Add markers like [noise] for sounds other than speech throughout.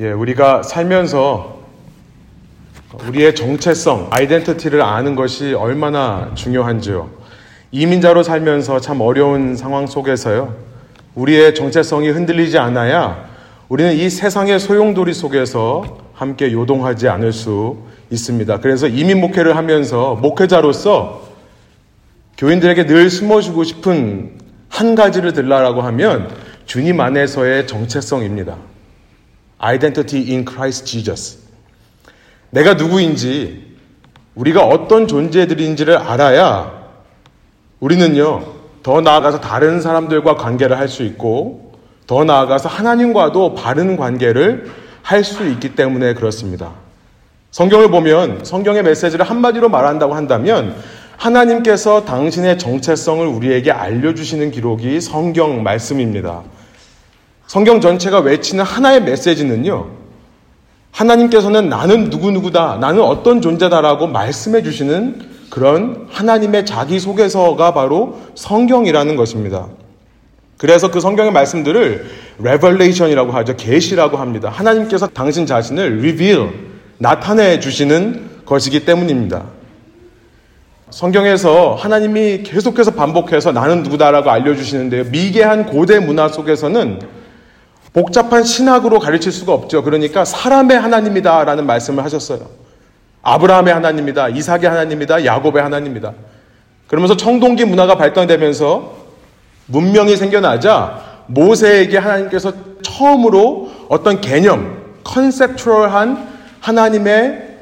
예, 우리가 살면서 우리의 정체성, 아이덴티티를 아는 것이 얼마나 중요한지요. 이민자로 살면서 참 어려운 상황 속에서요. 우리의 정체성이 흔들리지 않아야 우리는 이 세상의 소용돌이 속에서 함께 요동하지 않을 수 있습니다. 그래서 이민 목회를 하면서 목회자로서 교인들에게 늘 숨어주고 싶은 한 가지를 들라라고 하면 주님 안에서의 정체성입니다. Identity in Christ Jesus. 내가 누구인지, 우리가 어떤 존재들인지를 알아야 우리는요, 더 나아가서 다른 사람들과 관계를 할 수 있고, 더 나아가서 하나님과도 바른 관계를 할 수 있기 때문에 그렇습니다. 성경을 보면 성경의 메시지를 한마디로 말한다고 한다면 하나님께서 당신의 정체성을 우리에게 알려주시는 기록이 성경 말씀입니다. 성경 전체가 외치는 하나의 메시지는요, 하나님께서는 나는 누구누구다, 나는 어떤 존재다라고 말씀해 주시는 그런 하나님의 자기 소개서가 바로 성경이라는 것입니다. 그래서 그 성경의 말씀들을 revelation이라고 하죠. 계시라고 합니다. 하나님께서 당신 자신을 reveal, 나타내 주시는 것이기 때문입니다. 성경에서 하나님이 계속해서 반복해서 나는 누구다라고 알려주시는데요. 미개한 고대 문화 속에서는 복잡한 신학으로 가르칠 수가 없죠. 그러니까 사람의 하나님이다라는 말씀을 하셨어요. 아브라함의 하나님이다, 이삭의 하나님이다, 야곱의 하나님이다. 그러면서 청동기 문화가 발달되면서 문명이 생겨나자 모세에게 하나님께서 처음으로 어떤 개념, 컨셉트럴한 하나님의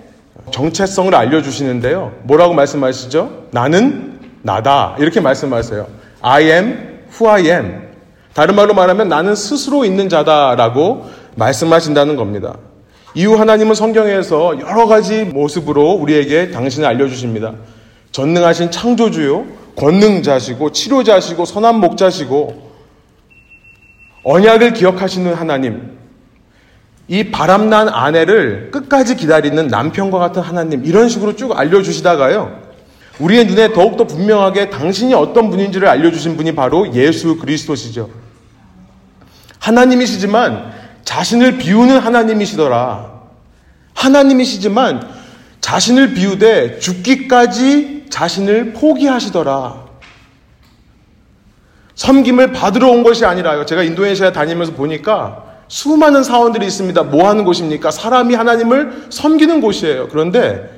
정체성을 알려주시는데요. 뭐라고 말씀하시죠? 나는 나다. 이렇게 말씀하세요. I am who I am. 다른 말로 말하면 나는 스스로 있는 자다라고 말씀하신다는 겁니다. 이후 하나님은 성경에서 여러 가지 모습으로 우리에게 당신을 알려주십니다. 전능하신 창조주요, 권능자시고, 치료자시고, 선한 목자시고, 언약을 기억하시는 하나님, 이 바람난 아내를 끝까지 기다리는 남편과 같은 하나님, 이런 식으로 쭉 알려주시다가요. 우리의 눈에 더욱더 분명하게 당신이 어떤 분인지를 알려주신 분이 바로 예수 그리스도시죠. 하나님이시지만 자신을 비우는 하나님이시더라. 하나님이시지만 자신을 비우되 죽기까지 자신을 포기하시더라. 섬김을 받으러 온 것이 아니라요. 제가 인도네시아 다니면서 보니까 수많은 사원들이 있습니다. 뭐 하는 곳입니까? 사람이 하나님을 섬기는 곳이에요. 그런데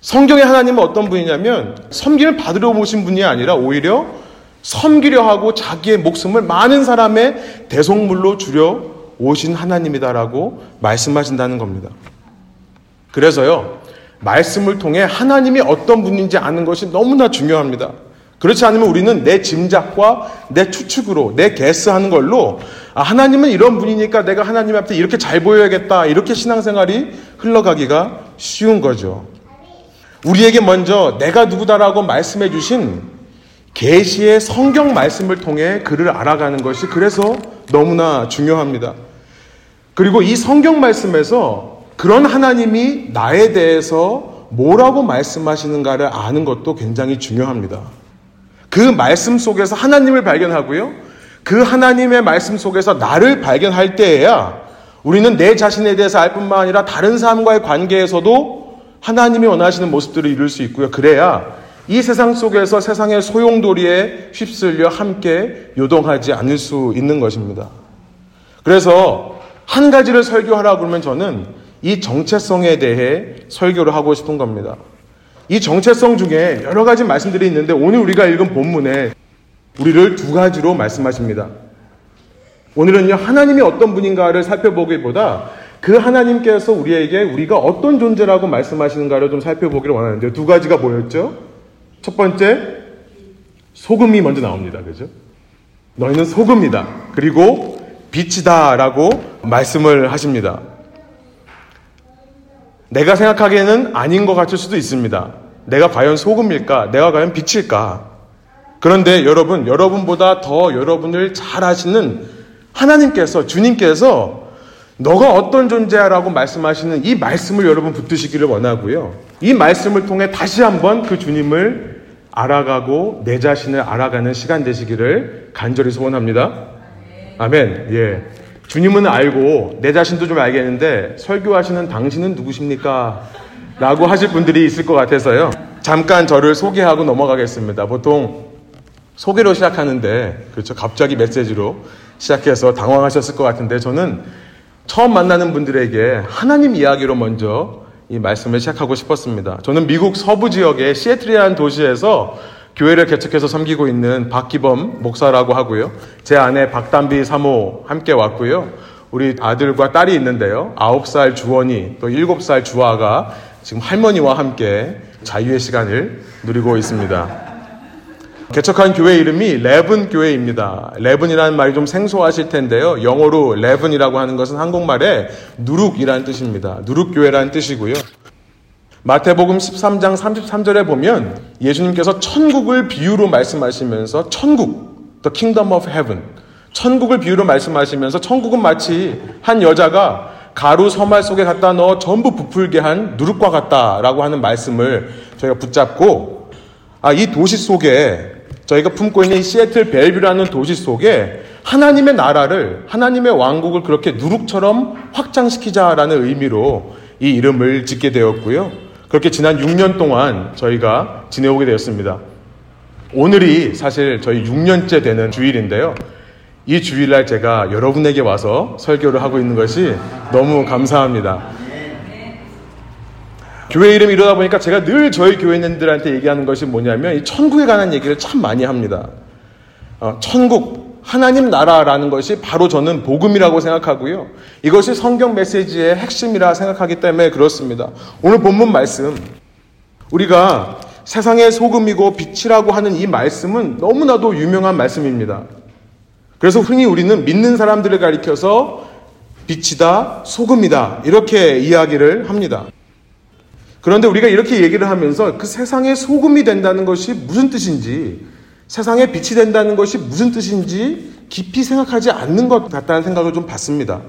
성경의 하나님은 어떤 분이냐면 섬김을 받으러 오신 분이 아니라 오히려 섬기려 하고 자기의 목숨을 많은 사람의 대속물로 주려 오신 하나님이다라고 말씀하신다는 겁니다. 그래서요, 말씀을 통해 하나님이 어떤 분인지 아는 것이 너무나 중요합니다. 그렇지 않으면 우리는 내 짐작과 내 추측으로 내 개스하는 걸로 아, 하나님은 이런 분이니까 내가 하나님 앞에 이렇게 잘 보여야겠다 이렇게 신앙생활이 흘러가기가 쉬운 거죠. 우리에게 먼저 내가 누구다라고 말씀해 주신 계시의 성경 말씀을 통해 그를 알아가는 것이 그래서 너무나 중요합니다. 그리고 이 성경 말씀에서 그런 하나님이 나에 대해서 뭐라고 말씀하시는가를 아는 것도 굉장히 중요합니다. 그 말씀 속에서 하나님을 발견하고요. 그 하나님의 말씀 속에서 나를 발견할 때에야 우리는 내 자신에 대해서 알 뿐만 아니라 다른 사람과의 관계에서도 하나님이 원하시는 모습들을 이룰 수 있고요. 그래야 이 세상 속에서 세상의 소용돌이에 휩쓸려 함께 요동하지 않을 수 있는 것입니다. 그래서 한 가지를 설교하라 그러면 저는 이 정체성에 대해 설교를 하고 싶은 겁니다. 이 정체성 중에 여러 가지 말씀들이 있는데 오늘 우리가 읽은 본문에 우리를 두 가지로 말씀하십니다. 오늘은요, 하나님이 어떤 분인가를 살펴보기보다 그 하나님께서 우리에게 우리가 어떤 존재라고 말씀하시는가를 좀 살펴보기를 원하는데요. 두 가지가 뭐였죠? 첫 번째, 소금이 먼저 나옵니다. 그죠? 너희는 소금이다. 그리고 빛이다라고 말씀을 하십니다. 내가 생각하기에는 아닌 것 같을 수도 있습니다. 내가 과연 소금일까? 내가 과연 빛일까? 그런데 여러분, 여러분보다 더 여러분을 잘 아시는 하나님께서, 주님께서 너가 어떤 존재야라고 말씀하시는 이 말씀을 여러분 붙드시기를 원하고요. 이 말씀을 통해 다시 한번 그 주님을 알아가고 내 자신을 알아가는 시간 되시기를 간절히 소원합니다. 아멘. 예. 주님은 알고 내 자신도 좀 알겠는데 설교하시는 당신은 누구십니까? 라고 하실 분들이 있을 것 같아서요. 잠깐 저를 소개하고 넘어가겠습니다. 보통 소개로 시작하는데 그렇죠. 갑자기 메시지로 시작해서 당황하셨을 것 같은데 저는 처음 만나는 분들에게 하나님 이야기로 먼저 이 말씀을 시작하고 싶었습니다. 저는 미국 서부 지역의 시애틀이라는 도시에서 교회를 개척해서 섬기고 있는 박기범 목사라고 하고요. 제 아내 박담비 사모 함께 왔고요. 우리 아들과 딸이 있는데요. 9살 주원이 또 7살 주아가 지금 할머니와 함께 자유의 시간을 누리고 있습니다. 개척한 교회 이름이 레븐 교회입니다. leaven이라는 말이 좀 생소하실 텐데요. 영어로 leaven이라고 하는 것은 한국말에 누룩이라는 뜻입니다. 누룩교회라는 뜻이고요. 마태복음 13장 33절에 보면 예수님께서 천국을 비유로 말씀하시면서 천국, the kingdom of heaven, 천국을 비유로 말씀하시면서 천국은 마치 한 여자가 가루 서말 속에 갖다 넣어 전부 부풀게 한 누룩과 같다라고 하는 말씀을 저희가 붙잡고 아, 이 도시 속에 저희가 품고 있는 시애틀 벨뷰라는 도시 속에 하나님의 나라를 하나님의 왕국을 그렇게 누룩처럼 확장시키자라는 의미로 이 이름을 짓게 되었고요. 그렇게 지난 6년 동안 저희가 지내오게 되었습니다. 오늘이 사실 저희 6년째 되는 주일인데요. 이 주일날 제가 여러분에게 와서 설교를 하고 있는 것이 너무 감사합니다. 교회 이름 이러다 보니까 제가 늘 저희 교회인들한테 얘기하는 것이 뭐냐면 이 천국에 관한 얘기를 참 많이 합니다. 어, 천국, 하나님 나라라는 것이 바로 저는 복음이라고 생각하고요. 이것이 성경 메시지의 핵심이라 생각하기 때문에 그렇습니다. 오늘 본문 말씀, 우리가 세상의 소금이고 빛이라고 하는 이 말씀은 너무나도 유명한 말씀입니다. 그래서 흔히 우리는 믿는 사람들을 가리켜서 빛이다, 소금이다, 이렇게 이야기를 합니다. 그런데 우리가 이렇게 얘기를 하면서 그 세상의 소금이 된다는 것이 무슨 뜻인지, 세상의 빛이 된다는 것이 무슨 뜻인지 깊이 생각하지 않는 것 같다는 생각을 좀 받습니다.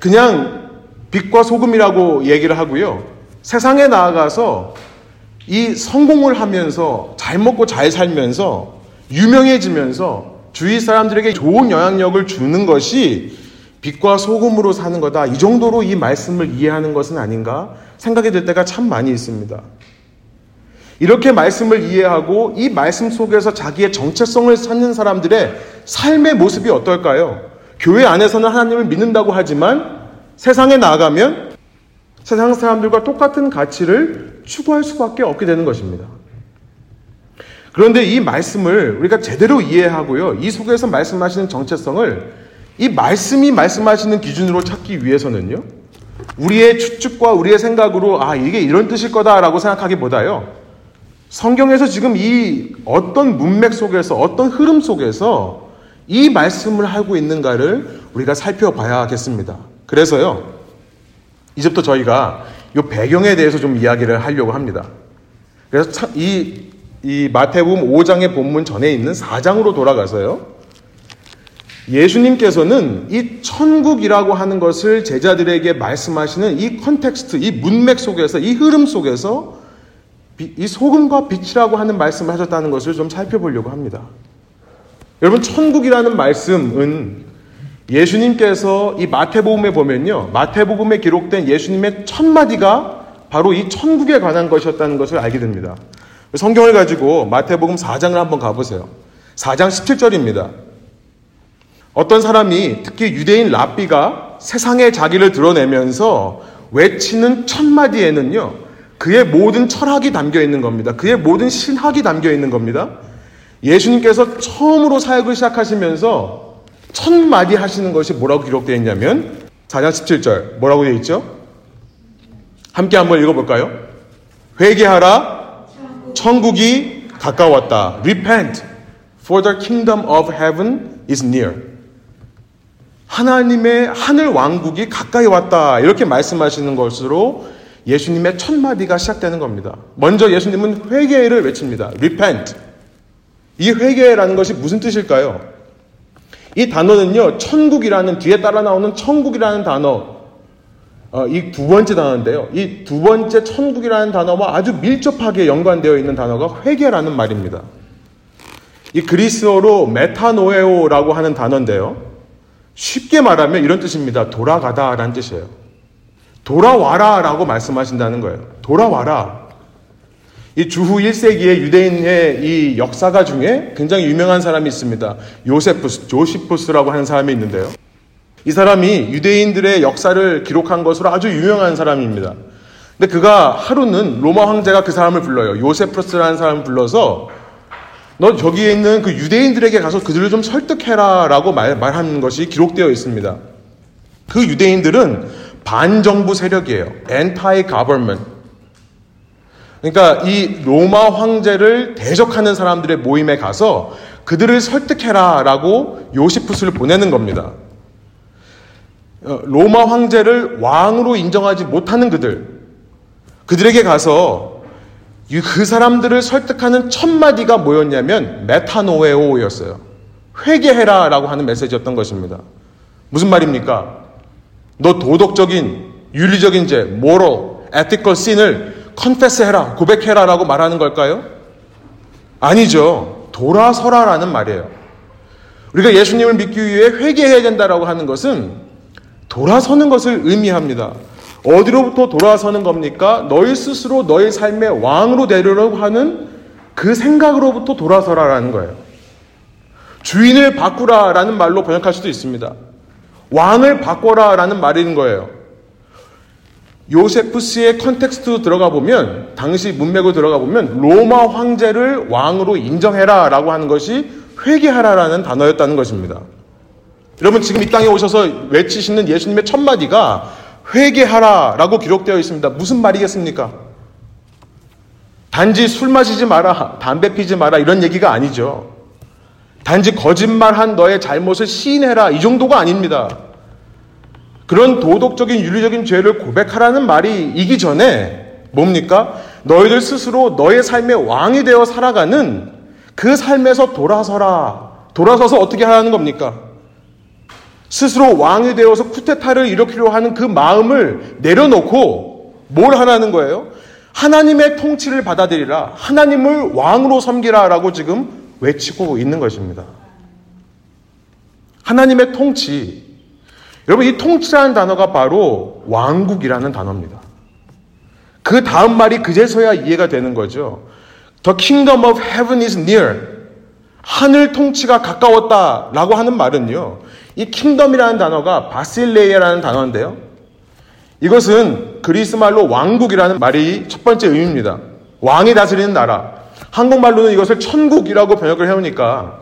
그냥 빛과 소금이라고 얘기를 하고요. 세상에 나아가서 이 성공을 하면서 잘 먹고 잘 살면서 유명해지면서 주위 사람들에게 좋은 영향력을 주는 것이 빛과 소금으로 사는 거다. 이 정도로 이 말씀을 이해하는 것은 아닌가 생각이 들 때가 참 많이 있습니다. 이렇게 말씀을 이해하고 이 말씀 속에서 자기의 정체성을 찾는 사람들의 삶의 모습이 어떨까요? 교회 안에서는 하나님을 믿는다고 하지만 세상에 나아가면 세상 사람들과 똑같은 가치를 추구할 수밖에 없게 되는 것입니다. 그런데 이 말씀을 우리가 제대로 이해하고요. 이 속에서 말씀하시는 정체성을 이 말씀이 말씀하시는 기준으로 찾기 위해서는요, 우리의 추측과 우리의 생각으로, 아, 이게 이런 뜻일 거다라고 생각하기보다요, 성경에서 지금 이 어떤 문맥 속에서, 어떤 흐름 속에서 이 말씀을 하고 있는가를 우리가 살펴봐야겠습니다. 그래서요, 이제부터 저희가 이 배경에 대해서 좀 이야기를 하려고 합니다. 그래서 이, 이 마태복음 5장의 본문 전에 있는 4장으로 돌아가서요, 예수님께서는 이 천국이라고 하는 것을 제자들에게 말씀하시는 이 context, 이 문맥 속에서, 이 흐름 속에서 이 소금과 빛이라고 하는 말씀을 하셨다는 것을 좀 살펴보려고 합니다. 여러분, 천국이라는 말씀은 예수님께서 이 마태복음에 보면요. 마태복음에 기록된 예수님의 첫 마디가 바로 이 천국에 관한 것이었다는 것을 알게 됩니다. 성경을 가지고 마태복음 4장을 한번 가보세요. 4장 17절입니다. 어떤 사람이 특히 유대인 랍비가 세상에 자기를 드러내면서 외치는 첫 마디에는요, 그의 모든 철학이 담겨 있는 겁니다. 그의 모든 신학이 담겨 있는 겁니다. 예수님께서 처음으로 사역을 시작하시면서 첫 마디 하시는 것이 뭐라고 기록되어 있냐면 4장 17절 뭐라고 되어 있죠? 함께 한번 읽어볼까요? 회개하라 천국이 가까웠다. Repent for the kingdom of heaven is near. 하나님의 하늘 왕국이 가까이 왔다. 이렇게 말씀하시는 것으로 예수님의 첫 마디가 시작되는 겁니다. 먼저 예수님은 회개를 외칩니다. repent. 이 회개라는 것이 무슨 뜻일까요? 이 단어는요, 천국이라는, 뒤에 따라 나오는 천국이라는 단어, 어, 이 두 번째 단어인데요. 이 두 번째 천국이라는 단어와 아주 밀접하게 연관되어 있는 단어가 회개라는 말입니다. 이 그리스어로 메타노에오라고 하는 단어인데요. 쉽게 말하면 이런 뜻입니다. 돌아가다 라는 뜻이에요. 돌아와라 라고 말씀하신다는 거예요. 돌아와라. 이 주후 1세기의 유대인의 이 역사가 중에 굉장히 유명한 사람이 있습니다. 요세푸스, 조시푸스라고 하는 사람이 있는데요. 이 사람이 유대인들의 역사를 기록한 것으로 아주 유명한 사람입니다. 근데 그가 하루는 로마 황제가 그 사람을 불러요. 요세푸스라는 사람을 불러서 너 저기에 있는 그 유대인들에게 가서 그들을 좀 설득해라 라고 말, 말하는 것이 기록되어 있습니다. 그 유대인들은 반정부 세력이에요. anti government. 그러니까 이 로마 황제를 대적하는 사람들의 모임에 가서 그들을 설득해라 라고 요시푸스를 보내는 겁니다. 어, 로마 황제를 왕으로 인정하지 못하는 그들, 그들에게 가서 그 사람들을 설득하는 첫 마디가 뭐였냐면 메타노에오였어요. 회개해라 라고 하는 메시지였던 것입니다. 무슨 말입니까? 너 도덕적인, 윤리적인 죄, 모럴, 에티컬 씬을 컨페스해라, 고백해라 라고 말하는 걸까요? 아니죠. 돌아서라라는 말이에요. 우리가 예수님을 믿기 위해 회개해야 된다라고 하는 것은 돌아서는 것을 의미합니다. 어디로부터 돌아서는 겁니까? 너희 스스로 너희 삶의 왕으로 되려고 하는 그 생각으로부터 돌아서라라는 거예요. 주인을 바꾸라라는 말로 번역할 수도 있습니다. 왕을 바꿔라라는 말인 거예요. 요세푸스의 context 들어가 보면 당시 문맥으로 들어가 보면 로마 황제를 왕으로 인정해라라고 하는 것이 회개하라라는 단어였다는 것입니다. 여러분 지금 이 땅에 오셔서 외치시는 예수님의 첫 마디가 회개하라 라고 기록되어 있습니다. 무슨 말이겠습니까? 단지 술 마시지 마라, 담배 피지 마라 이런 얘기가 아니죠. 단지 거짓말한 너의 잘못을 시인해라 이 정도가 아닙니다. 그런 도덕적인 윤리적인 죄를 고백하라는 말이 이기 전에 뭡니까? 너희들 스스로 너의 삶의 왕이 되어 살아가는 그 삶에서 돌아서라. 돌아서서 어떻게 하라는 겁니까? 스스로 왕이 되어서 쿠테타를 일으키려 하는 그 마음을 내려놓고 뭘 하라는 거예요? 하나님의 통치를 받아들이라. 하나님을 왕으로 섬기라라고 지금 외치고 있는 것입니다. 하나님의 통치, 여러분, 이 통치라는 단어가 바로 왕국이라는 단어입니다. 그 다음 말이 그제서야 이해가 되는 거죠. The kingdom of heaven is near. 하늘 통치가 가까웠다라고 하는 말은요. 이 킹덤이라는 단어가 바실레이라는 단어인데요. 이것은 그리스 말로 왕국이라는 말이 첫 번째 의미입니다. 왕이 다스리는 나라. 한국말로는 이것을 천국이라고 번역을 해오니까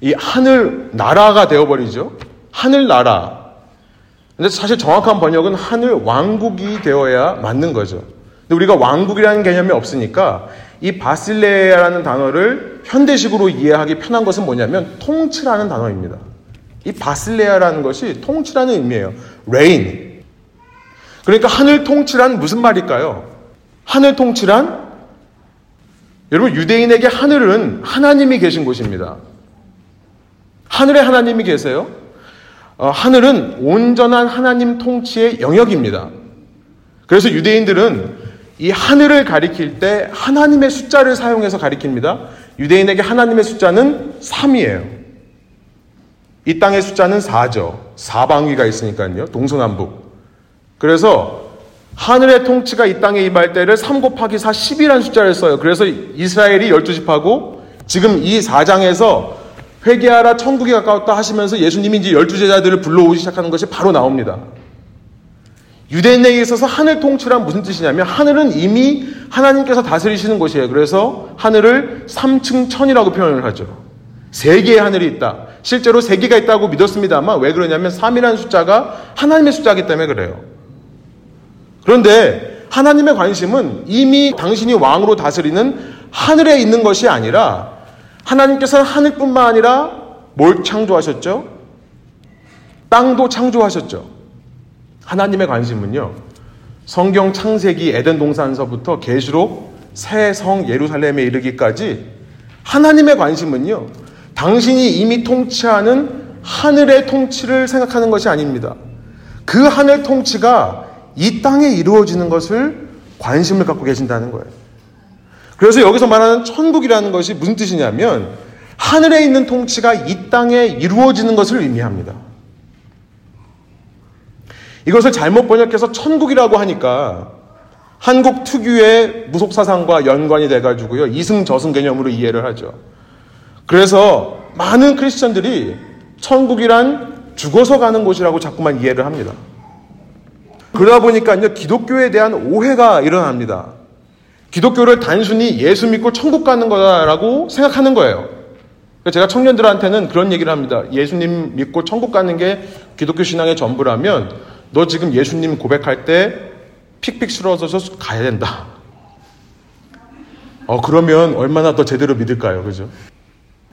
이 하늘 나라가 되어버리죠. 하늘 나라. 근데 사실 정확한 번역은 하늘 왕국이 되어야 맞는 거죠. 근데 우리가 왕국이라는 개념이 없으니까 이 바실레라는 단어를 현대식으로 이해하기 편한 것은 뭐냐면 통치라는 단어입니다. 이 바실레아라는 것이 통치라는 의미예요. reign. 그러니까 하늘 통치란 무슨 말일까요? 하늘 통치란 여러분 유대인에게 하늘은 하나님이 계신 곳입니다. 하늘에 하나님이 계세요. 어, 하늘은 온전한 하나님 통치의 영역입니다. 그래서 유대인들은 이 하늘을 가리킬 때 하나님의 숫자를 사용해서 가리킵니다. 유대인에게 하나님의 숫자는 3이에요. 이 땅의 숫자는 4죠. 사방위가 있으니까요. 동서남북. 그래서 하늘의 통치가 이 땅에 임할 때를 3 곱하기 4, 10이라는 숫자를 써요. 그래서 이스라엘이 12집하고 지금 이 4장에서 회개하라 천국이 가까웠다 하시면서 예수님이 이제 열두 제자들을 불러오기 시작하는 것이 바로 나옵니다. 유대인에게 있어서 하늘 통치란 무슨 뜻이냐면 하늘은 이미 하나님께서 다스리시는 곳이에요. 그래서 하늘을 3층 천이라고 표현을 하죠. 세 개의 하늘이 있다. 실제로 세 개가 있다고 믿었습니다만 왜 그러냐면 3이라는 숫자가 하나님의 숫자이기 때문에 그래요. 그런데 하나님의 관심은 이미 당신이 왕으로 다스리는 하늘에 있는 것이 아니라 하나님께서는 하늘뿐만 아니라 뭘 창조하셨죠? 땅도 창조하셨죠. 하나님의 관심은요. 성경 창세기 에덴 동산서부터 계시록 새 성 예루살렘에 이르기까지 하나님의 관심은요. 당신이 이미 통치하는 하늘의 통치를 생각하는 것이 아닙니다. 그 하늘 통치가 이 땅에 이루어지는 것을 관심을 갖고 계신다는 거예요. 그래서 여기서 말하는 천국이라는 것이 무슨 뜻이냐면 하늘에 있는 통치가 이 땅에 이루어지는 것을 의미합니다. 이것을 잘못 번역해서 천국이라고 하니까 한국 특유의 무속사상과 연관이 돼가지고요. 이승저승 개념으로 이해를 하죠. 그래서 많은 크리스천들이 천국이란 죽어서 가는 곳이라고 자꾸만 이해를 합니다. 그러다 보니까요, 기독교에 대한 오해가 일어납니다. 기독교를 단순히 예수 믿고 천국 가는 거다라고 생각하는 거예요. 제가 청년들한테는 그런 얘기를 합니다. 예수님 믿고 천국 가는 게 기독교 신앙의 전부라면 너 지금 예수님 고백할 때 픽픽 쓰러져서 가야 된다. 어, 그러면 얼마나 더 제대로 믿을까요? 그죠?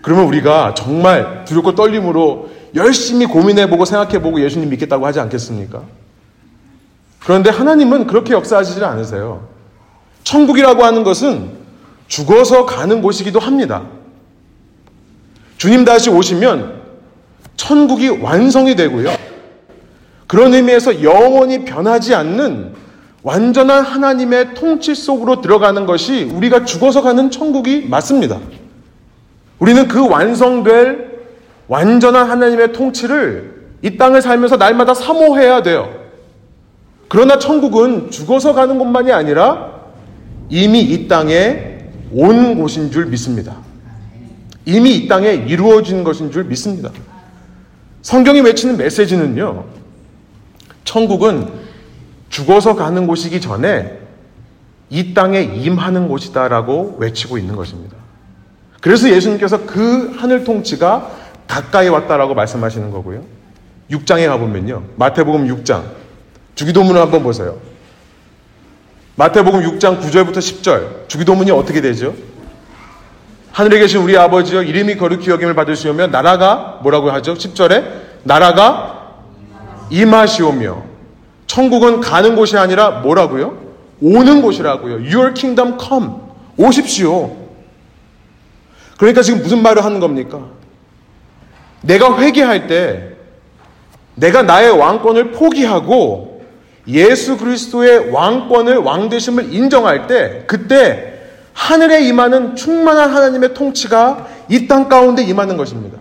그러면 우리가 정말 두렵고 떨림으로 열심히 고민해보고 생각해보고 예수님 믿겠다고 하지 않겠습니까? 그런데 하나님은 그렇게 역사하시지 않으세요. 천국이라고 하는 것은 죽어서 가는 곳이기도 합니다. 주님 다시 오시면 천국이 완성이 되고요. 그런 의미에서 영원히 변하지 않는 완전한 하나님의 통치 속으로 들어가는 것이 우리가 죽어서 가는 천국이 맞습니다. 우리는 그 완성될 완전한 하나님의 통치를 이 땅을 살면서 날마다 사모해야 돼요. 그러나 천국은 죽어서 가는 곳만이 아니라 이미 이 땅에 온 곳인 줄 믿습니다. 이미 이 땅에 이루어진 것인 줄 믿습니다. 성경이 외치는 메시지는요, 천국은 죽어서 가는 곳이기 전에 이 땅에 임하는 곳이다라고 외치고 있는 것입니다. 그래서 예수님께서 그 하늘 통치가 가까이 왔다라고 말씀하시는 거고요. 6장에 가보면요. 마태복음 6장. 주기도문을 한번 보세요. 마태복음 6장 9절부터 10절. 주기도문이 어떻게 되죠? 하늘에 계신 우리 아버지여 이름이 거룩히 여김을 받으시오며 나라가 뭐라고 하죠? 10절에 나라가 임하시오며 천국은 가는 곳이 아니라 뭐라고요? 오는 곳이라고요. Your kingdom come. 오십시오. 그러니까 지금 무슨 말을 하는 겁니까? 내가 회개할 때 내가 나의 왕권을 포기하고 예수 그리스도의 왕권을 왕되심을 인정할 때 그때 하늘에 임하는 충만한 하나님의 통치가 이 땅 가운데 임하는 것입니다.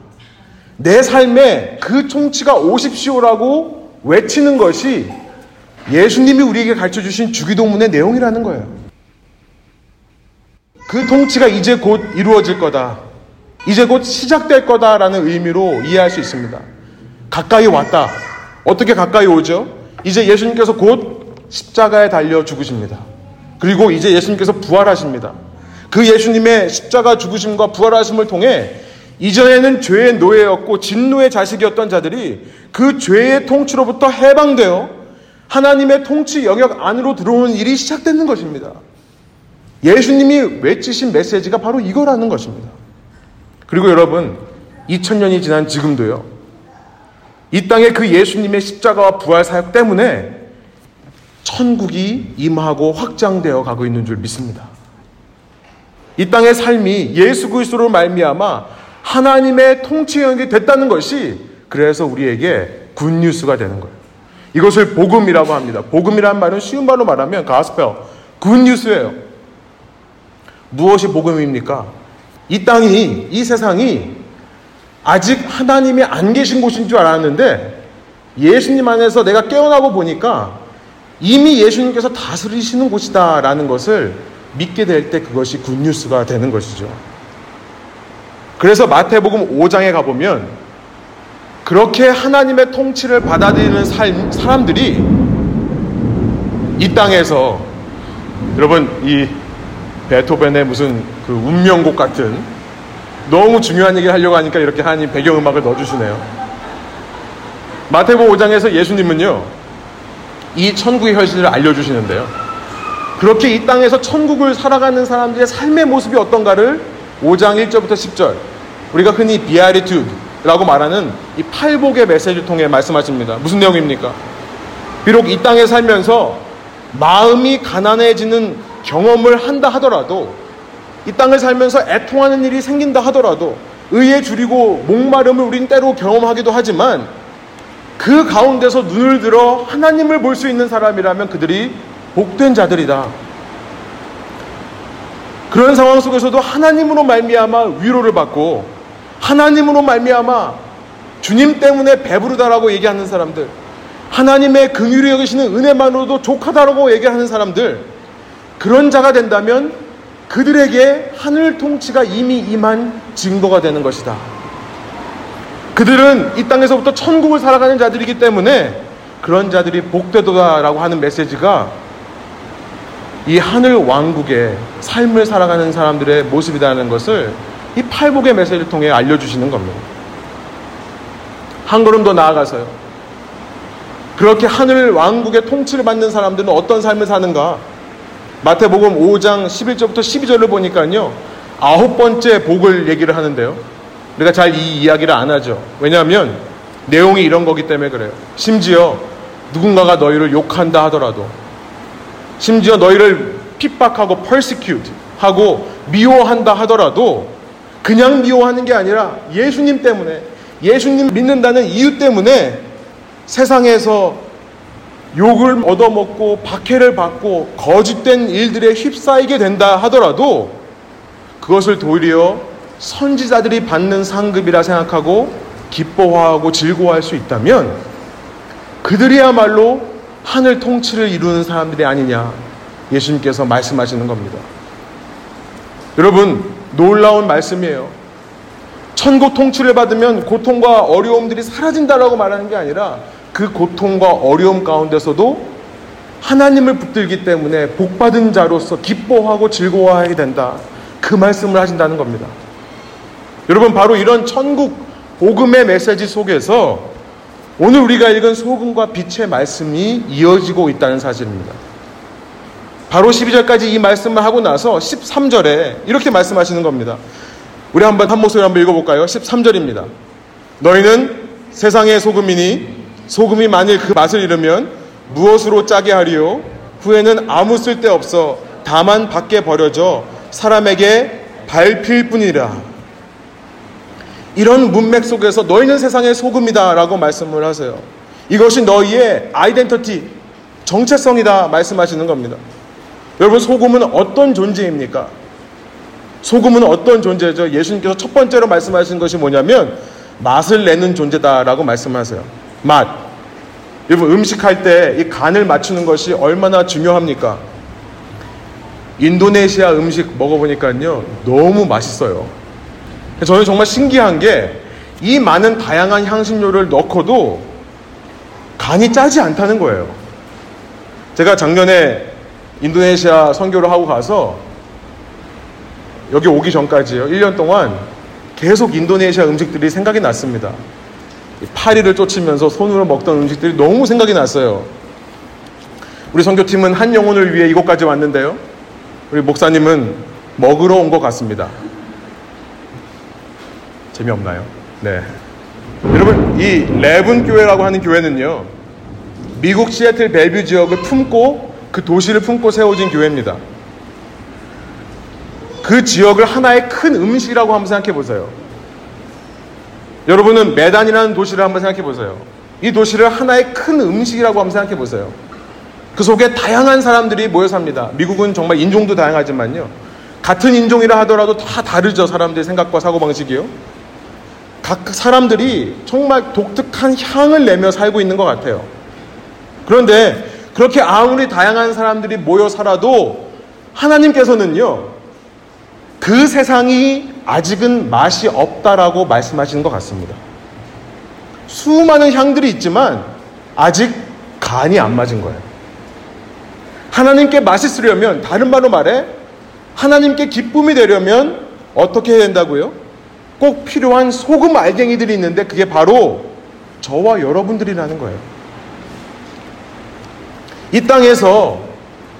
내 삶에 그 통치가 오십시오라고 외치는 것이 예수님이 우리에게 가르쳐 주신 주기도문의 내용이라는 거예요. 그 통치가 이제 곧 이루어질 거다. 이제 곧 시작될 거다라는 의미로 이해할 수 있습니다. 가까이 왔다. 어떻게 가까이 오죠? 이제 예수님께서 곧 십자가에 달려 죽으십니다. 그리고 이제 예수님께서 부활하십니다. 그 예수님의 십자가 죽으심과 부활하심을 통해 이전에는 죄의 노예였고 진노의 자식이었던 자들이 그 죄의 통치로부터 해방되어 하나님의 통치 영역 안으로 들어오는 일이 시작되는 것입니다. 예수님이 외치신 메시지가 바로 이거라는 것입니다. 그리고 여러분, 2000년이 지난 지금도요, 이 땅에 그 예수님의 십자가와 부활 사역 때문에 천국이 임하고 확장되어 가고 있는 줄 믿습니다. 이 땅의 삶이 예수 그리스도로 말미암아 하나님의 통치 영역이 됐다는 것이 그래서 우리에게 굿뉴스가 되는 거예요. 이것을 복음이라고 합니다. 복음이란 말은 쉬운 말로 말하면 가스펠, 굿뉴스예요. 무엇이 복음입니까? 이 땅이, 이 세상이 아직 하나님이 안 계신 곳인 줄 알았는데 예수님 안에서 내가 깨어나고 보니까 이미 예수님께서 다스리시는 곳이다라는 것을 믿게 될 때 그것이 굿뉴스가 되는 것이죠. 그래서 마태복음 5장에 가보면 그렇게 하나님의 통치를 받아들이는 삶, 사람들이 이 땅에서 여러분 이 베토벤의 무슨 그 운명곡 같은 너무 중요한 얘기를 하려고 하니까 이렇게 하나님 배경음악을 넣어주시네요. 마태복음 5장에서 예수님은요, 이 천국의 현실을 알려주시는데요. 그렇게 이 땅에서 천국을 살아가는 사람들의 삶의 모습이 어떤가를 5장 1절부터 10절, 우리가 흔히 비아리투드라고 말하는 이 팔복의 메시지를 통해 말씀하십니다. 무슨 내용입니까? 비록 이 땅에 살면서 마음이 가난해지는 경험을 한다 하더라도 이 땅을 살면서 애통하는 일이 생긴다 하더라도 의에 줄이고 목마름을 우린 때로 경험하기도 하지만 그 가운데서 눈을 들어 하나님을 볼 수 있는 사람이라면 그들이 복된 자들이다. 그런 상황 속에서도 하나님으로 말미암아 위로를 받고 하나님으로 말미암아 주님 때문에 배부르다라고 얘기하는 사람들, 하나님의 긍휼히 여기시는 은혜만으로도 족하다라고 얘기하는 사람들, 그런 자가 된다면 그들에게 하늘 통치가 이미 임한 증거가 되는 것이다. 그들은 이 땅에서부터 천국을 살아가는 자들이기 때문에 그런 자들이 복되도다라고 하는 메시지가 이 하늘 왕국의 삶을 살아가는 사람들의 모습이라는 것을 이 팔복의 메시지를 통해 알려주시는 겁니다. 한 걸음 더 나아가서요. 그렇게 하늘 왕국의 통치를 받는 사람들은 어떤 삶을 사는가? 마태복음 5장 11절부터 12절을 보니까요. 아홉 번째 복을 얘기를 하는데요. 우리가 잘 이 이야기를 안 하죠. 왜냐하면 내용이 이런 거기 때문에 그래요. 심지어 누군가가 너희를 욕한다 하더라도 심지어 너희를 핍박하고 persecute 하고 미워한다 하더라도 그냥 미워하는 게 아니라 예수님 때문에 예수님 믿는다는 이유 때문에 세상에서 욕을 얻어먹고 박해를 받고 거짓된 일들에 휩싸이게 된다 하더라도 그것을 도리어 선지자들이 받는 상급이라 생각하고 기뻐하고 즐거워할 수 있다면 그들이야말로 하늘 통치를 이루는 사람들이 아니냐 예수님께서 말씀하시는 겁니다. 여러분 놀라운 말씀이에요. 천국 통치를 받으면 고통과 어려움들이 사라진다라고 말하는 게 아니라 그 고통과 어려움 가운데서도 하나님을 붙들기 때문에 복받은 자로서 기뻐하고 즐거워하게 된다. 그 말씀을 하신다는 겁니다. 여러분, 바로 이런 천국 복음의 메시지 속에서 오늘 우리가 읽은 소금과 빛의 말씀이 이어지고 있다는 사실입니다. 바로 12절까지 이 말씀을 하고 나서 13절에 이렇게 말씀하시는 겁니다. 우리 한번 한 목소리 한번 읽어볼까요? 13절입니다. 너희는 세상의 소금이니 소금이 만일 그 맛을 잃으면 무엇으로 짜게 하리요? 후에는 아무 쓸데 없어 다만 밖에 버려져 사람에게 밟힐 뿐이라. 이런 문맥 속에서 너희는 세상의 소금이다라고 말씀을 하세요. 이것이 너희의 아이덴티티, 정체성이다 말씀하시는 겁니다. 여러분 소금은 어떤 존재입니까? 소금은 어떤 존재죠? 예수님께서 첫 번째로 말씀하신 것이 뭐냐면 맛을 내는 존재다라고 말씀하세요. 맛. 여러분 음식할 때 이 간을 맞추는 것이 얼마나 중요합니까? 인도네시아 음식 먹어보니까요 너무 맛있어요. 저는 정말 신기한 게 이 많은 다양한 향신료를 넣고도 간이 짜지 않다는 거예요. 제가 작년에 인도네시아 선교를 하고 가서 여기 오기 전까지요. 1년 동안 계속 인도네시아 음식들이 생각이 났습니다. 파리를 쫓으면서 손으로 먹던 음식들이 너무 생각이 났어요. 우리 선교팀은 한 영혼을 위해 이곳까지 왔는데요. 우리 목사님은 먹으러 온 것 같습니다. 재미없나요? 네. 여러분, 이 레븐 교회라고 하는 교회는요, 미국 시애틀 벨뷰 지역을 품고 그 도시를 품고 세워진 교회입니다. 그 지역을 하나의 큰 음식이라고 한번 생각해 보세요. 여러분은 메단이라는 도시를 한번 생각해 보세요. 이 도시를 하나의 큰 음식이라고 한번 생각해 보세요. 그 속에 다양한 사람들이 모여 삽니다. 미국은 정말 인종도 다양하지만요. 같은 인종이라 하더라도 다 다르죠. 사람들의 생각과 사고방식이요. 각 사람들이 정말 독특한 향을 내며 살고 있는 것 같아요. 그런데 그렇게 아무리 다양한 사람들이 모여 살아도 하나님께서는요, 그 세상이 아직은 맛이 없다라고 말씀하시는 것 같습니다. 수많은 향들이 있지만 아직 간이 안 맞은 거예요. 하나님께 맛있으려면, 다른 말로 말해, 하나님께 기쁨이 되려면 어떻게 해야 된다고요? 꼭 필요한 소금 알갱이들이 있는데 그게 바로 저와 여러분들이라는 거예요. 이 땅에서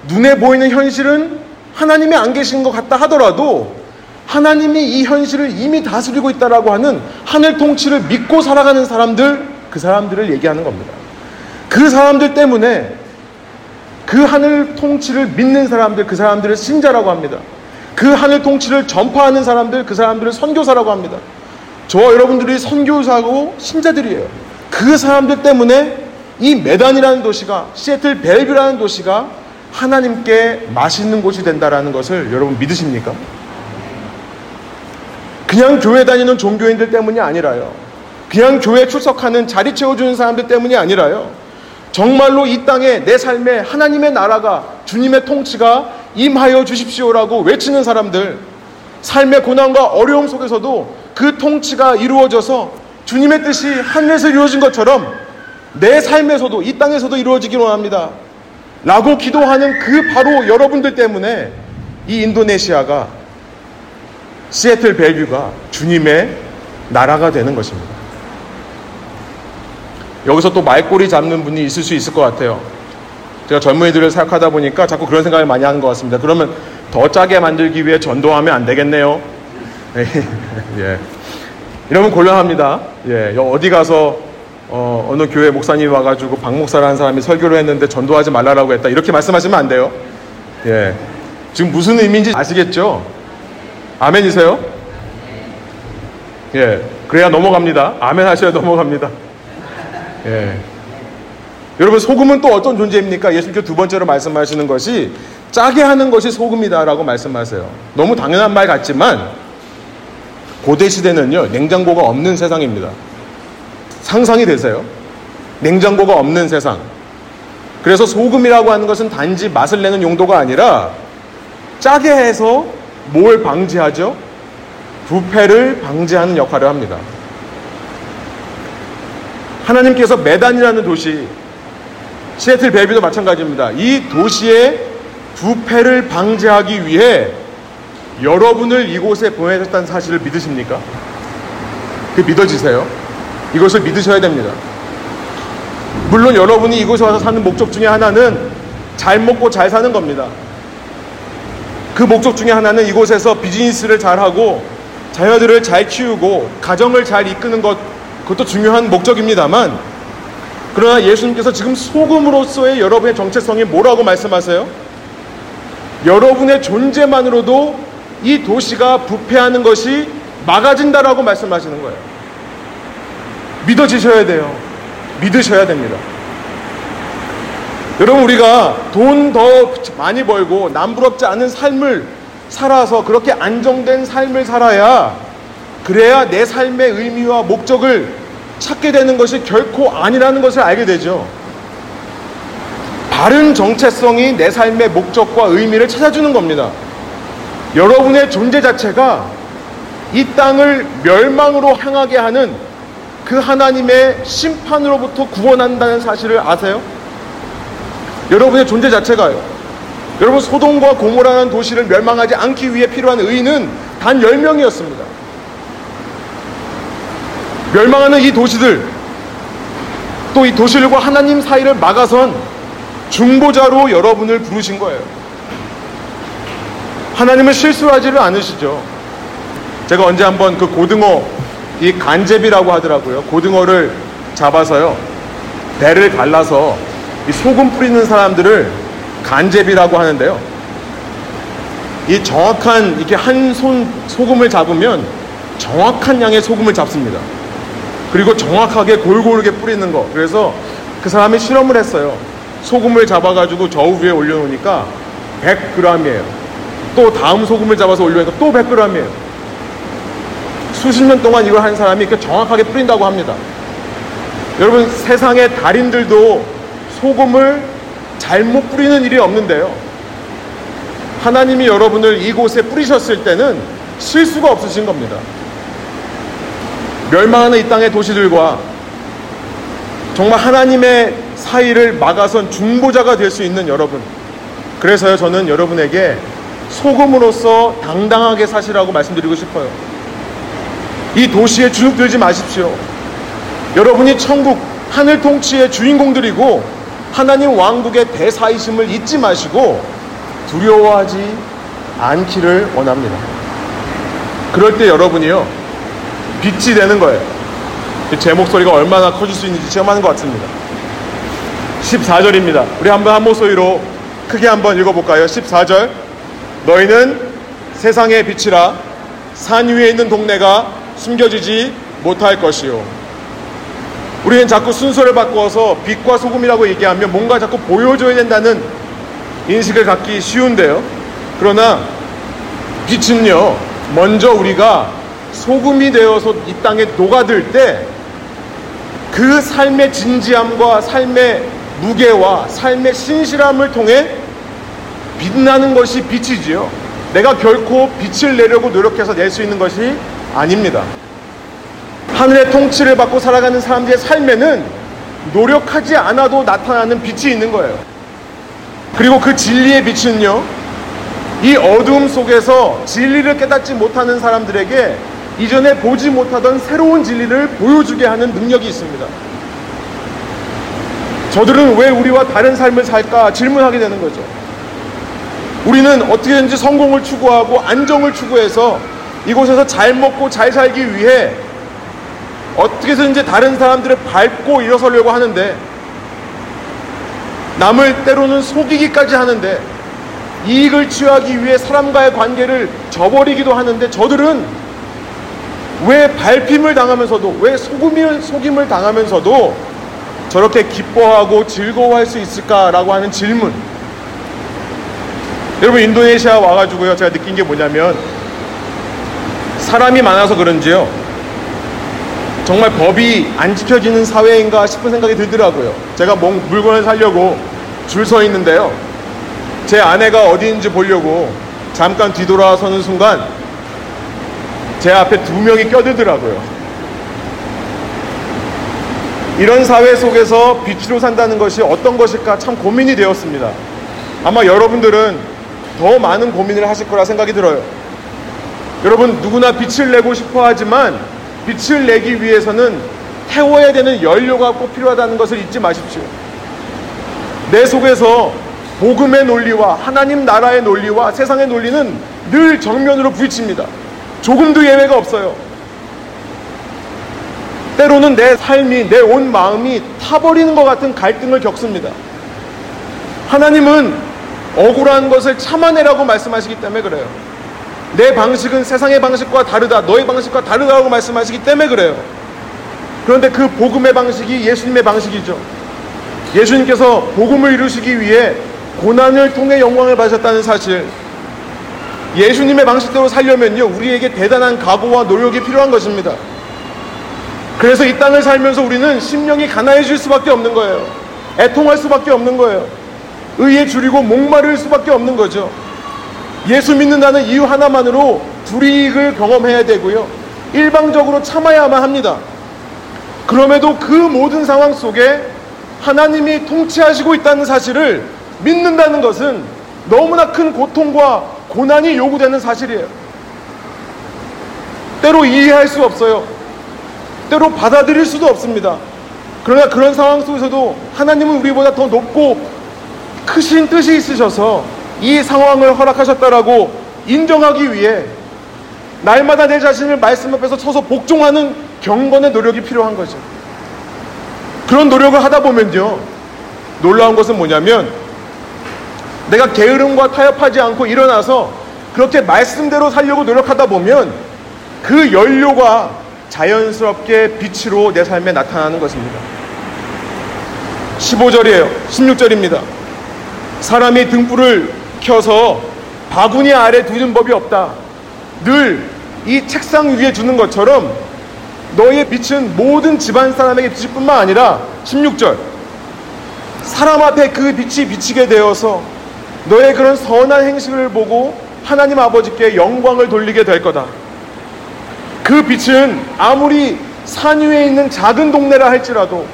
눈에 보이는 현실은 하나님이 안 계신 것 같다 하더라도 하나님이 이 현실을 이미 다스리고 있다라고 하는 하늘 통치를 믿고 살아가는 사람들, 그 사람들을 얘기하는 겁니다. 그 사람들 때문에 그 하늘 통치를 믿는 사람들, 그 사람들을 신자라고 합니다. 그 하늘 통치를 전파하는 사람들, 그 사람들을 선교사라고 합니다. 저와 여러분들이 선교사고 신자들이에요. 그 사람들 때문에 이 메단이라는 도시가 시애틀 벨뷰라는 도시가 하나님께 맛있는 곳이 된다라는 것을 여러분 믿으십니까? 그냥 교회 다니는 종교인들 때문이 아니라요. 그냥 교회 출석하는 자리 채워주는 사람들 때문이 아니라요. 정말로 이 땅에 내 삶에 하나님의 나라가 주님의 통치가 임하여 주십시오라고 외치는 사람들, 삶의 고난과 어려움 속에서도 그 통치가 이루어져서 주님의 뜻이 하늘에서 이루어진 것처럼 내 삶에서도 이 땅에서도 이루어지길 원합니다. 라고 기도하는 그 바로 여러분들 때문에 이 인도네시아가 시애틀 벨뷰가 주님의 나라가 되는 것입니다. 여기서 또 말꼬리 잡는 분이 있을 수 있을 것 같아요. 제가 젊은이들을 생각하다 보니까 자꾸 그런 생각을 많이 하는 것 같습니다. 그러면 더 짜게 만들기 위해 전도하면 안 되겠네요. [laughs] 예. 이러면 곤란합니다. 예. 어디 가서 어, 어느 교회 목사님이 와가지고 박 목사라는 사람이 설교를 했는데 전도하지 말라라고 했다. 이렇게 말씀하시면 안 돼요. 예. 지금 무슨 의미인지 아시겠죠? 아멘이세요? 예. 그래야 넘어갑니다. 아멘 하셔야 넘어갑니다. 예. 여러분 소금은 또 어떤 존재입니까? 예수님께서 두 번째로 말씀하시는 것이 짜게 하는 것이 소금이다라고 말씀하세요. 너무 당연한 말 같지만 고대 시대는요 냉장고가 없는 세상입니다. 상상이 되세요? 냉장고가 없는 세상. 그래서 소금이라고 하는 것은 단지 맛을 내는 용도가 아니라 짜게 해서 뭘 방지하죠? 부패를 방지하는 역할을 합니다. 하나님께서 메단이라는 도시, 시애틀 벨비도 마찬가지입니다. 이 도시의 부패를 방지하기 위해 여러분을 이곳에 보내셨다는 사실을 믿으십니까? 그 믿어지세요? 이것을 믿으셔야 됩니다. 물론 여러분이 이곳에 와서 사는 목적 중에 하나는 잘 먹고 잘 사는 겁니다. 그 목적 중에 하나는 이곳에서 비즈니스를 잘하고 자녀들을 잘 키우고 가정을 잘 이끄는 것 그것도 중요한 목적입니다만 그러나 예수님께서 지금 소금으로서의 여러분의 정체성이 뭐라고 말씀하세요? 여러분의 존재만으로도 이 도시가 부패하는 것이 막아진다라고 말씀하시는 거예요. 믿어지셔야 돼요. 믿으셔야 됩니다. 여러분 우리가 돈 더 많이 벌고 남부럽지 않은 삶을 살아서 그렇게 안정된 삶을 살아야 그래야 내 삶의 의미와 목적을 찾게 되는 것이 결코 아니라는 것을 알게 되죠. 바른 정체성이 내 삶의 목적과 의미를 찾아주는 겁니다. 여러분의 존재 자체가 이 땅을 멸망으로 향하게 하는 그 하나님의 심판으로부터 구원한다는 사실을 아세요? 여러분의 존재 자체가요. 여러분 소돔과 고모라는 도시를 멸망하지 않기 위해 필요한 의인은 단 10명이었습니다. 멸망하는 이 도시들 또 이 도시들과 하나님 사이를 막아선 중보자로 여러분을 부르신 거예요. 하나님은 실수하지를 않으시죠. 제가 언제 한번 그 고등어 이 간제비라고 하더라고요. 고등어를 잡아서요. 배를 갈라서 이 소금 뿌리는 사람들을 간제비라고 하는데요. 이 정확한 이렇게 한 손 소금을 잡으면 정확한 양의 소금을 잡습니다. 그리고 정확하게 골고루게 뿌리는 거. 그래서 그 사람이 실험을 했어요. 소금을 잡아가지고 저우 위에 올려놓으니까 100g이에요. 또 다음 소금을 잡아서 올려놓으니까 또 100g이에요. 수십 년 동안 이걸 한 사람이 이렇게 정확하게 뿌린다고 합니다. 여러분, 세상의 달인들도 소금을 잘못 뿌리는 일이 없는데요. 하나님이 여러분을 이곳에 뿌리셨을 때는 실수가 없으신 겁니다. 멸망하는 이 땅의 도시들과 정말 하나님의 사이를 막아선 중보자가 될 수 있는 여러분. 그래서요, 저는 여러분에게 소금으로서 당당하게 사시라고 말씀드리고 싶어요. 이 도시에 주눅 들지 마십시오. 여러분이 천국, 하늘 통치의 주인공들이고 하나님 왕국의 대사이심을 잊지 마시고 두려워하지 않기를 원합니다. 그럴 때 여러분이요, 빛이 되는 거예요. 제 목소리가 얼마나 커질 수 있는지 체험하는 것 같습니다. 14절입니다. 우리 한번 한 목소리로 크게 한번 읽어볼까요? 14절. 너희는 세상의 빛이라 산 위에 있는 동네가 숨겨지지 못할 것이요. 우리는 자꾸 순서를 바꾸어서 빛과 소금이라고 얘기하면 뭔가 자꾸 보여줘야 된다는 인식을 갖기 쉬운데요. 그러나 빛은요, 먼저 우리가 소금이 되어서 이 땅에 녹아들 때 그 삶의 진지함과 삶의 무게와 삶의 신실함을 통해 빛나는 것이 빛이지요. 내가 결코 빛을 내려고 노력해서 낼 수 있는 것이 아닙니다. 하늘의 통치를 받고 살아가는 사람들의 삶에는 노력하지 않아도 나타나는 빛이 있는 거예요. 그리고 그 진리의 빛은요, 이 어두움 속에서 진리를 깨닫지 못하는 사람들에게 이전에 보지 못하던 새로운 진리를 보여주게 하는 능력이 있습니다. 저들은 왜 우리와 다른 삶을 살까 질문하게 되는 거죠. 우리는 어떻게든지 성공을 추구하고 안정을 추구해서 이곳에서 잘 먹고 잘 살기 위해 어떻게 해서든지 다른 사람들을 밟고 일어서려고 하는데 남을 때로는 속이기까지 하는데 이익을 취하기 위해 사람과의 관계를 저버리기도 하는데 저들은 왜 밟힘을 당하면서도 왜 속임을, 속임을 당하면서도 저렇게 기뻐하고 즐거워할 수 있을까라고 하는 질문. 여러분 인도네시아 와가지고요 제가 느낀 게 뭐냐면 사람이 많아서 그런지요? 정말 법이 안 지켜지는 사회인가 싶은 생각이 들더라고요. 제가 뭔 물건을 사려고 줄 서 있는데요. 제 아내가 어디 있는지 보려고 잠깐 뒤돌아서는 순간 제 앞에 두 명이 껴들더라고요. 이런 사회 속에서 빛으로 산다는 것이 어떤 것일까 참 고민이 되었습니다. 아마 여러분들은 더 많은 고민을 하실 거라 생각이 들어요. 여러분 누구나 빛을 내고 싶어 하지만 빛을 내기 위해서는 태워야 되는 연료가 꼭 필요하다는 것을 잊지 마십시오. 내 속에서 복음의 논리와 하나님 나라의 논리와 세상의 논리는 늘 정면으로 부딪힙니다. 조금도 예외가 없어요. 때로는 내 삶이, 내 온 마음이 타버리는 것 같은 갈등을 겪습니다. 하나님은 억울한 것을 참아내라고 말씀하시기 때문에 그래요. 내 방식은 세상의 방식과 다르다. 너의 방식과 다르다고 말씀하시기 때문에 그래요. 그런데 그 복음의 방식이 예수님의 방식이죠. 예수님께서 복음을 이루시기 위해 고난을 통해 영광을 받으셨다는 사실. 예수님의 방식대로 살려면요, 우리에게 대단한 각오와 노력이 필요한 것입니다. 그래서 이 땅을 살면서 우리는 심령이 가난해질 수밖에 없는 거예요. 애통할 수밖에 없는 거예요. 의에 줄이고 목마를 수밖에 없는 거죠. 예수 믿는다는 이유 하나만으로 불이익을 경험해야 되고요. 일방적으로 참아야만 합니다. 그럼에도 그 모든 상황 속에 하나님이 통치하시고 있다는 사실을 믿는다는 것은 너무나 큰 고통과 고난이 요구되는 사실이에요. 때로 이해할 수 없어요. 때로 받아들일 수도 없습니다. 그러나 그런 상황 속에서도 하나님은 우리보다 더 높고 크신 뜻이 있으셔서 이 상황을 허락하셨다라고 인정하기 위해 날마다 내 자신을 말씀 앞에서 서서 복종하는 경건의 노력이 필요한 거죠. 그런 노력을 하다 보면요. 놀라운 것은 뭐냐면 내가 게으름과 타협하지 않고 일어나서 그렇게 말씀대로 살려고 노력하다 보면 그 연료가 자연스럽게 빛으로 내 삶에 나타나는 것입니다. 15절이에요. 16절입니다. 사람이 등불을 켜서 바구니 아래 두는 법이 없다. 늘 이 책상 위에 두는 것처럼 너의 빛은 모든 집안 사람에게 비칠 뿐만 아니라 16절 사람 앞에 그 빛이 비치게 되어서 너의 그런 선한 행실을 보고 하나님 아버지께 영광을 돌리게 될 거다. 그 빛은 아무리 산 위에 있는 작은 동네라 할지라도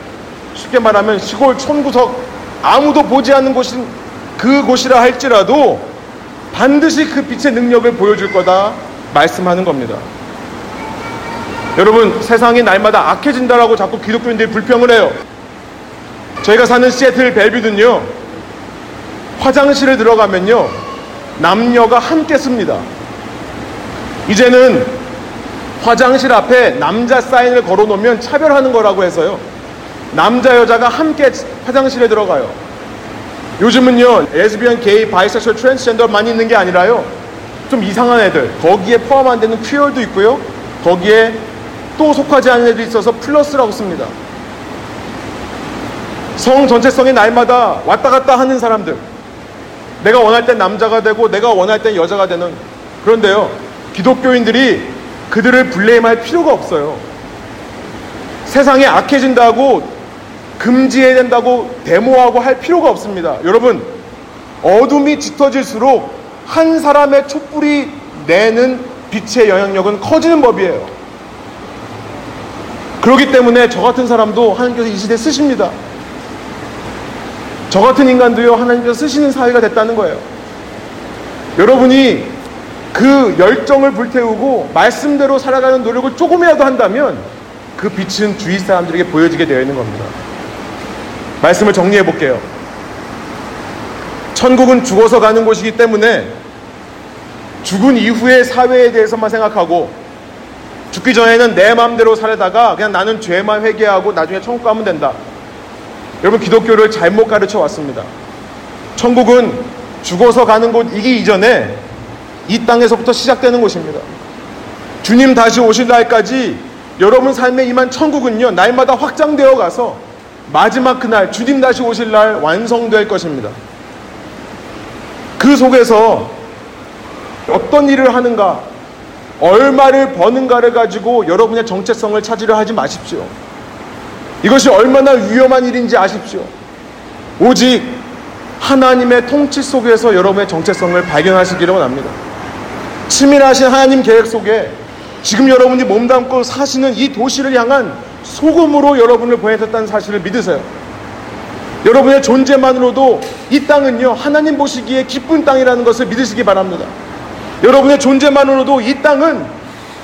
쉽게 말하면 시골 촌구석 아무도 보지 않는 곳인 그곳이라 할지라도 반드시 그 빛의 능력을 보여줄 거다 말씀하는 겁니다. 여러분 세상이 날마다 악해진다라고 자꾸 기독교인들이 불평을 해요. 저희가 사는 시애틀 벨뷰는요 화장실을 들어가면요 남녀가 함께 씁니다. 이제는 화장실 앞에 남자 사인을 걸어 놓으면 차별하는 거라고 해서요 남자 여자가 함께 화장실에 들어가요. 요즘은요 레즈비언, 게이, bisexual, 트랜스젠더 많이 있는 게 아니라요. 좀 이상한 애들. 거기에 포함 안 되는 queer도 있고요. 거기에 또 속하지 않은 애들이 있어서 플러스라고 씁니다. 성 정체성이 날마다 왔다 갔다 하는 사람들. 내가 원할 땐 남자가 되고 내가 원할 땐 여자가 되는 그런데요 기독교인들이 그들을 블레임할 필요가 없어요. 세상이 악해진다고 금지해야 된다고 데모하고 할 필요가 없습니다. 여러분, 어둠이 짙어질수록 한 사람의 촛불이 내는 빛의 영향력은 커지는 법이에요. 그렇기 때문에 저 같은 사람도 하나님께서 이 시대에 쓰십니다. 저 같은 인간도요, 하나님께서 쓰시는 사회가 됐다는 거예요. 여러분이 그 열정을 불태우고 말씀대로 살아가는 노력을 조금이라도 한다면 그 빛은 주위 사람들에게 보여지게 되어 있는 겁니다. 말씀을 정리해 볼게요. 천국은 죽어서 가는 곳이기 때문에 죽은 이후의 사회에 대해서만 생각하고 죽기 전에는 내 마음대로 살다가 그냥 나는 죄만 회개하고 나중에 천국 가면 된다. 여러분 기독교를 잘못 가르쳐 왔습니다. 천국은 죽어서 가는 곳이기 이전에 이 땅에서부터 시작되는 곳입니다. 주님 다시 오실 날까지 여러분 삶에 임한 천국은요 날마다 확장되어 가서 마지막 그날 주님 다시 오실 날 완성될 것입니다. 그 속에서 어떤 일을 하는가, 얼마를 버는가를 가지고 여러분의 정체성을 찾으려 하지 마십시오. 이것이 얼마나 위험한 일인지 아십시오. 오직 하나님의 통치 속에서 여러분의 정체성을 발견하시기를 원합니다. 치밀하신 하나님 계획 속에 지금 여러분이 몸담고 사시는 이 도시를 향한 소금으로 여러분을 보내셨다는 사실을 믿으세요. 여러분의 존재만으로도 이 땅은요, 하나님 보시기에 기쁜 땅이라는 것을 믿으시기 바랍니다. 여러분의 존재만으로도 이 땅은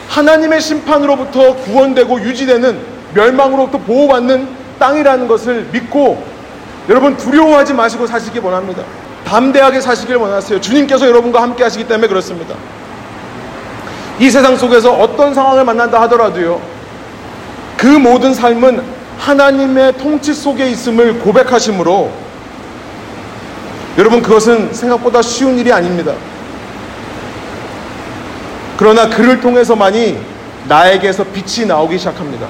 하나님의 심판으로부터 구원되고 유지되는 멸망으로부터 보호받는 땅이라는 것을 믿고 여러분 두려워하지 마시고 사시기 원합니다. 담대하게 사시길 원하세요. 주님께서 여러분과 함께 하시기 때문에 그렇습니다. 이 세상 속에서 어떤 상황을 만난다 하더라도요. 그 모든 삶은 하나님의 통치 속에 있음을 고백하심으로 여러분 그것은 생각보다 쉬운 일이 아닙니다. 그러나 그를 통해서만이 나에게서 빛이 나오기 시작합니다.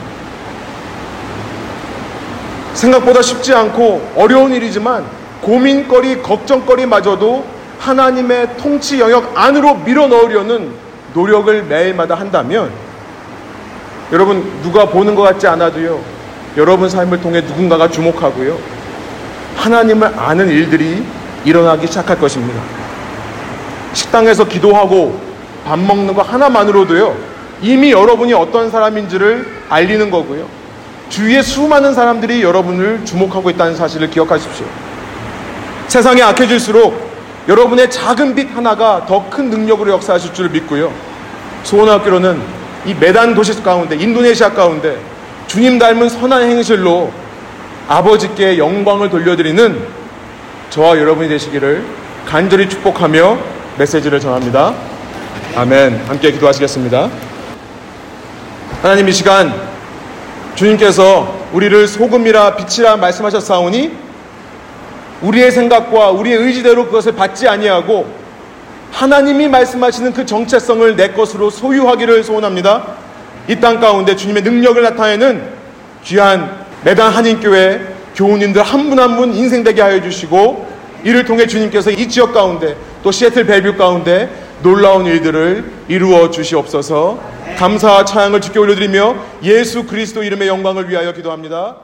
생각보다 쉽지 않고 어려운 일이지만 고민거리, 걱정거리마저도 하나님의 통치 영역 안으로 밀어 넣으려는 노력을 매일마다 한다면 여러분 누가 보는 것 같지 않아도요. 여러분 삶을 통해 누군가가 주목하고요. 하나님을 아는 일들이 일어나기 시작할 것입니다. 식당에서 기도하고 밥 먹는 거 하나만으로도요. 이미 여러분이 어떤 사람인지를 알리는 거고요. 주위에 수많은 사람들이 여러분을 주목하고 있다는 사실을 기억하십시오. 세상이 악해질수록 여러분의 작은 빛 하나가 더 큰 능력으로 역사하실 줄 믿고요. 소원학교로는 이 메단 도시 가운데, 인도네시아 가운데 주님 닮은 선한 행실로 아버지께 영광을 돌려드리는 저와 여러분이 되시기를 간절히 축복하며 메시지를 전합니다. 아멘. 함께 기도하시겠습니다. 하나님 이 시간 주님께서 우리를 소금이라 빛이라 말씀하셨사오니 우리의 생각과 우리의 의지대로 그것을 받지 아니하고 하나님이 말씀하시는 그 정체성을 내 것으로 소유하기를 소원합니다. 이 땅 가운데 주님의 능력을 나타내는 귀한 매단 한인교회 교우님들 한 분 한 분 인생되게 하여 주시고 이를 통해 주님께서 이 지역 가운데 또 시애틀 벨뷰 가운데 놀라운 일들을 이루어 주시옵소서 감사와 찬양을 주께 올려드리며 예수 그리스도 이름의 영광을 위하여 기도합니다.